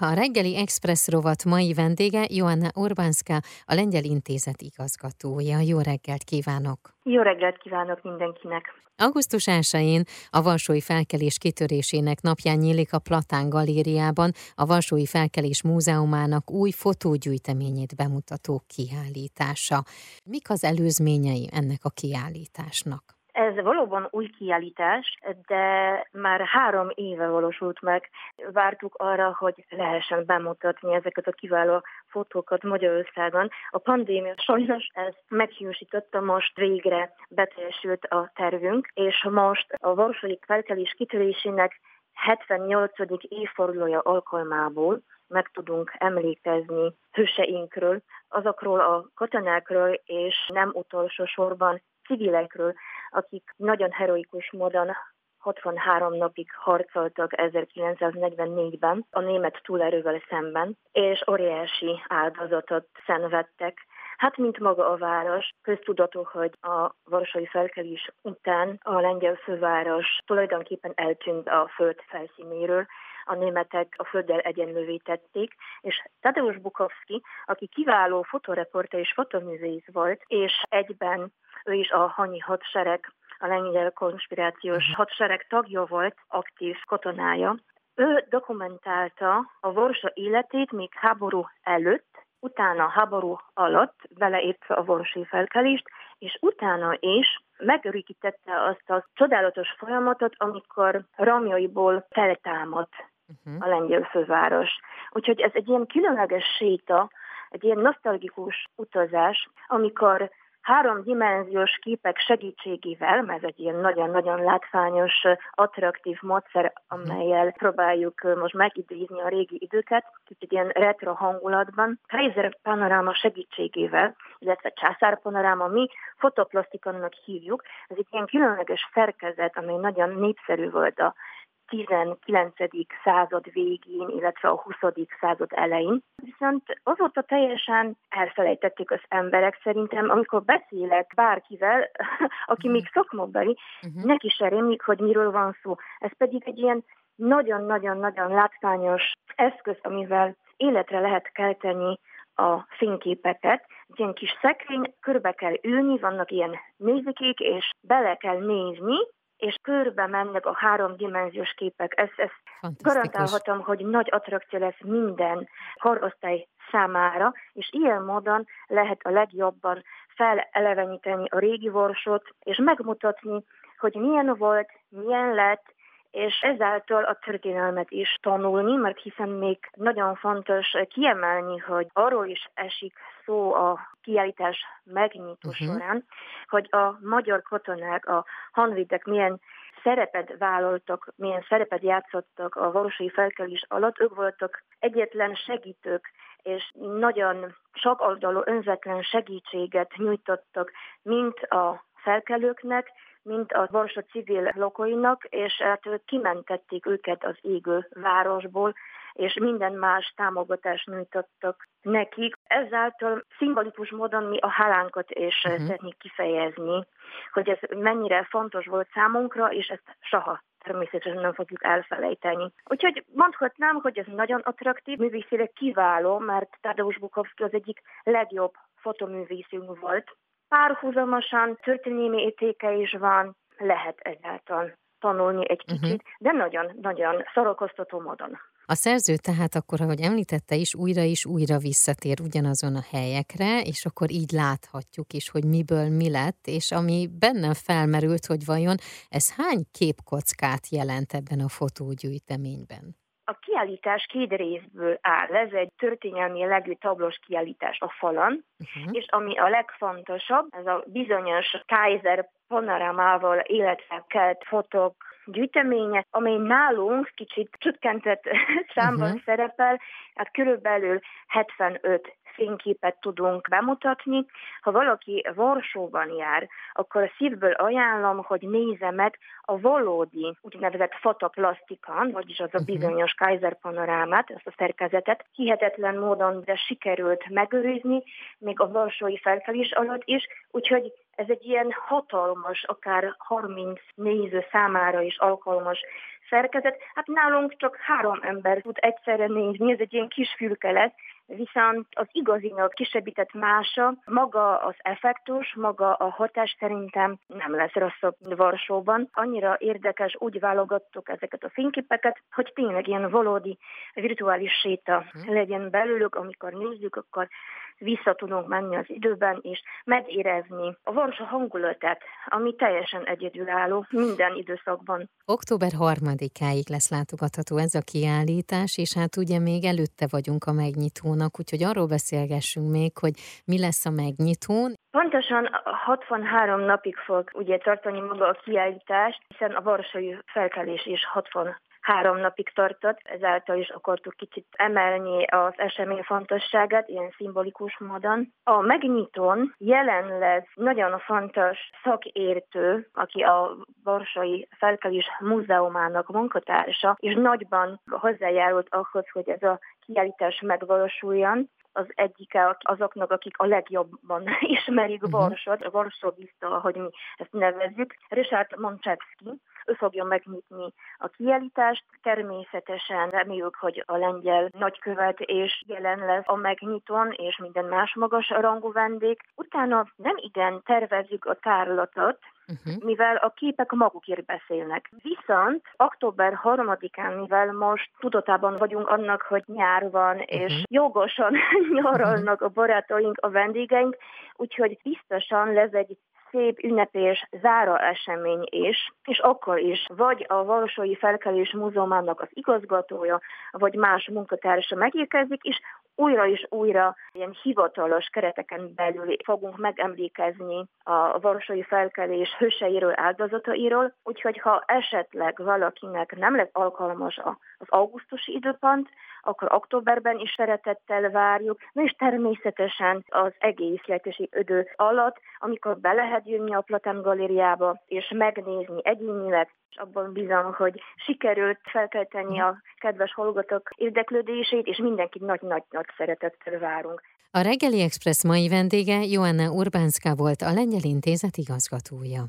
A reggeli Express rovat mai vendége Joanna Orbánszka, a Lengyel Intézet igazgatója. Jó reggelt kívánok! Jó reggelt kívánok mindenkinek! Augusztus 1-én a Varsói Felkelés kitörésének napján nyílik a Platán galériában a Varsói Felkelés Múzeumának új fotógyűjteményét bemutató kiállítása. Mik az előzményei ennek a kiállításnak? Ez valóban új kiállítás, de már három éve valósult meg. Vártuk arra, hogy lehessen bemutatni ezeket a kiváló fotókat Magyarországon. A pandémia sajnos ezt meghiúsította, most végre beteljesült a tervünk, és most a Varsói felkelés kitörésének 78. évfordulója alkalmából meg tudunk emlékezni hőseinkről, azokról a katonákról, és nem utolsó sorban civilekről, akik nagyon heroikus módon 63 napig harcoltak 1944-ben a német túlerővel szemben, és óriási áldozatot szenvedtek. Hát, mint maga a város, köztudatú, hogy a varsói felkelés után a lengyel főváros tulajdonképpen eltűnt a föld felszínéről, a németek a földdel egyenlővé tették, és Tadeusz Bukowski, aki kiváló fotoreporter és fotoművész volt, és egyben ő is a hanyi hadsereg, a lengyel konspirációs mhm. hadsereg tagja volt, aktív katonája. Ő dokumentálta a Vorsa életét még háború előtt, utána háború alatt, beleértve a Vorsi felkelést, és utána is megörökítette azt a csodálatos folyamatot, amikor ramjaiból feltámadt uh-huh. a lengyel főváros. Úgyhogy ez egy ilyen különleges séta, egy ilyen nosztalgikus utazás, amikor háromdimenziós képek segítségével, mert ez egy ilyen nagyon-nagyon látványos, attraktív módszer, amelyel próbáljuk most megidézni a régi időket, kicsit ilyen retro hangulatban. Kaiser panoráma segítségével, illetve császár panoráma, mi fotoplasztikonnak hívjuk, ez egy ilyen különleges szerkezet, amely nagyon népszerű volt a 19. század végén, illetve a 20. század elején. Viszont azóta teljesen elfelejtették az emberek szerintem, amikor beszélek bárkivel, aki még szakmabeli, uh-huh. neki se rémlik, hogy miről van szó. Ez pedig egy ilyen nagyon-nagyon-nagyon látványos eszköz, amivel életre lehet kelteni a fényképeket. Egy ilyen kis szekrény, körbe kell ülni, vannak ilyen nézőkék, és bele kell nézni, és körbe mennek a háromdimenziós képek. Ezt, ezt garantálhatom, hogy nagy attrakció lesz minden korosztály számára, és ilyen módon lehet a legjobban feleleveníteni a régi vorsot, és megmutatni, hogy milyen volt, milyen lett, és ezáltal a történelmet is tanulni, mert hiszen még nagyon fontos kiemelni, hogy arról is esik szó a kiállítás megnyitó uh-huh. során, hogy a magyar katonák, a hanvidek milyen szerepet vállaltak, milyen szerepet játszottak a valósi felkelés alatt, ők voltak egyetlen segítők, és nagyon sok oldalú önzetlen segítséget nyújtottak, mint a felkelőknek, mint a Varsó civil lakóinak, és hát kimentették őket az égő városból, és minden más támogatást nyújtottak nekik. Ezáltal szimbolikus módon mi a hálánkat is uh-huh. szeretnék kifejezni, hogy ez mennyire fontos volt számunkra, és ezt soha természetesen nem fogjuk elfelejteni. Úgyhogy mondhatnám, hogy ez nagyon attraktív, művészileg kiváló, mert Tadeusz Bukowski az egyik legjobb fotoművészünk volt, párhuzamosan történelmi értéke is van, lehet egyáltalán tanulni egy mhm. kicsit, uh-huh. de nagyon-nagyon szorakoztató módon. A szerző tehát akkor, ahogy említette is, újra is újra visszatér ugyanazon a helyekre, és akkor így láthatjuk is, hogy miből mi lett, és ami bennem felmerült, hogy vajon ez hány képkockát jelent ebben a fotógyűjteményben? Kiállítás két részből áll. Ez egy történelmi jellegű tablós kiállítás a falon, uh-huh. és ami a legfontosabb, ez a bizonyos Kaiser panoramával életre kelt fotók gyűjteménye, amely nálunk kicsit csökkentett számban uh-huh. szerepel, hát körülbelül 75 fényképet tudunk bemutatni. Ha valaki Varsóban jár, akkor szívből ajánlom, hogy nézze meg a valódi úgynevezett fotoplasztikán, vagyis az a mhm. bizonyos Kaiser panorámát, ezt a szerkezetet. Hihetetlen módon de sikerült megőrizni, még a varsói felkelés alatt is, úgyhogy Ez egy ilyen hatalmas, akár 30 néző számára is alkalmas szerkezet. Hát nálunk csak három ember tud egyszerre nézni, ez egy ilyen kis fülke lesz, viszont az igazinak kisebbített mása, maga az effektus, maga a hatás szerintem nem lesz rosszabb Varsóban. Annyira érdekes, úgy válogattuk ezeket a fényképeket, hogy tényleg ilyen valódi virtuális séta hm. legyen belőlük, amikor nézzük, akkor vissza tudunk menni az időben, és megérezni a Varsa hangulatát, ami teljesen egyedülálló minden időszakban. Október 3-áig lesz látogatható ez a kiállítás, és hát ugye még előtte vagyunk a megnyitónak, úgyhogy arról beszélgessünk még, hogy mi lesz a megnyitón. Pontosan 63 napig fog ugye tartani maga a kiállítás, hiszen a varsai felkelés is 60 három napig tartott, ezáltal is akartuk kicsit emelni az esemény fontosságát, ilyen szimbolikus módon. A megnyitón jelen lesz nagyon fontos szakértő, aki a Varsai Felkelés Múzeumának munkatársa, és nagyban hozzájárult ahhoz, hogy ez a kiállítás megvalósuljon az egyike azoknak, akik a legjobban ismerik uh-huh. Varsot, a Varsó biztos, hogy mi ezt nevezzük, Richard Monczewski, ő fogja megnyitni a kiállítást. Természetesen reméljük, hogy a lengyel nagykövet és jelen lesz a megnyitón, és minden más magas rangú vendég. Utána nem igen tervezzük a tárlatot, Uh-huh. mivel a képek magukért beszélnek. Viszont október 3-án, mivel most tudatában vagyunk annak, hogy nyár van, uh-huh. és jogosan nyaralnak a barátaink, a vendégeink, úgyhogy biztosan lesz egy szép ünnepés zára esemény is, és akkor is vagy a Valósói Felkelés Múzeumának az igazgatója, vagy más munkatársa megérkezik, és újra és újra ilyen hivatalos kereteken belül fogunk megemlékezni a Varsói Felkelés hőseiről, áldozatairól, úgyhogy ha esetleg valakinek nem lesz alkalmas az augusztusi időpont, akkor októberben is szeretettel várjuk, na és természetesen az egész lehetőség ödő alatt, amikor be lehet jönni a Platán galériába, és megnézni egyénileg, és abban bizony, hogy sikerült felkelteni a kedves hallgatók érdeklődését, és mindenkit nagy-nagy-nagy szeretettel várunk. A Reggeli Express mai vendége Joanna Urbánszka volt, a Lengyel Intézet igazgatója.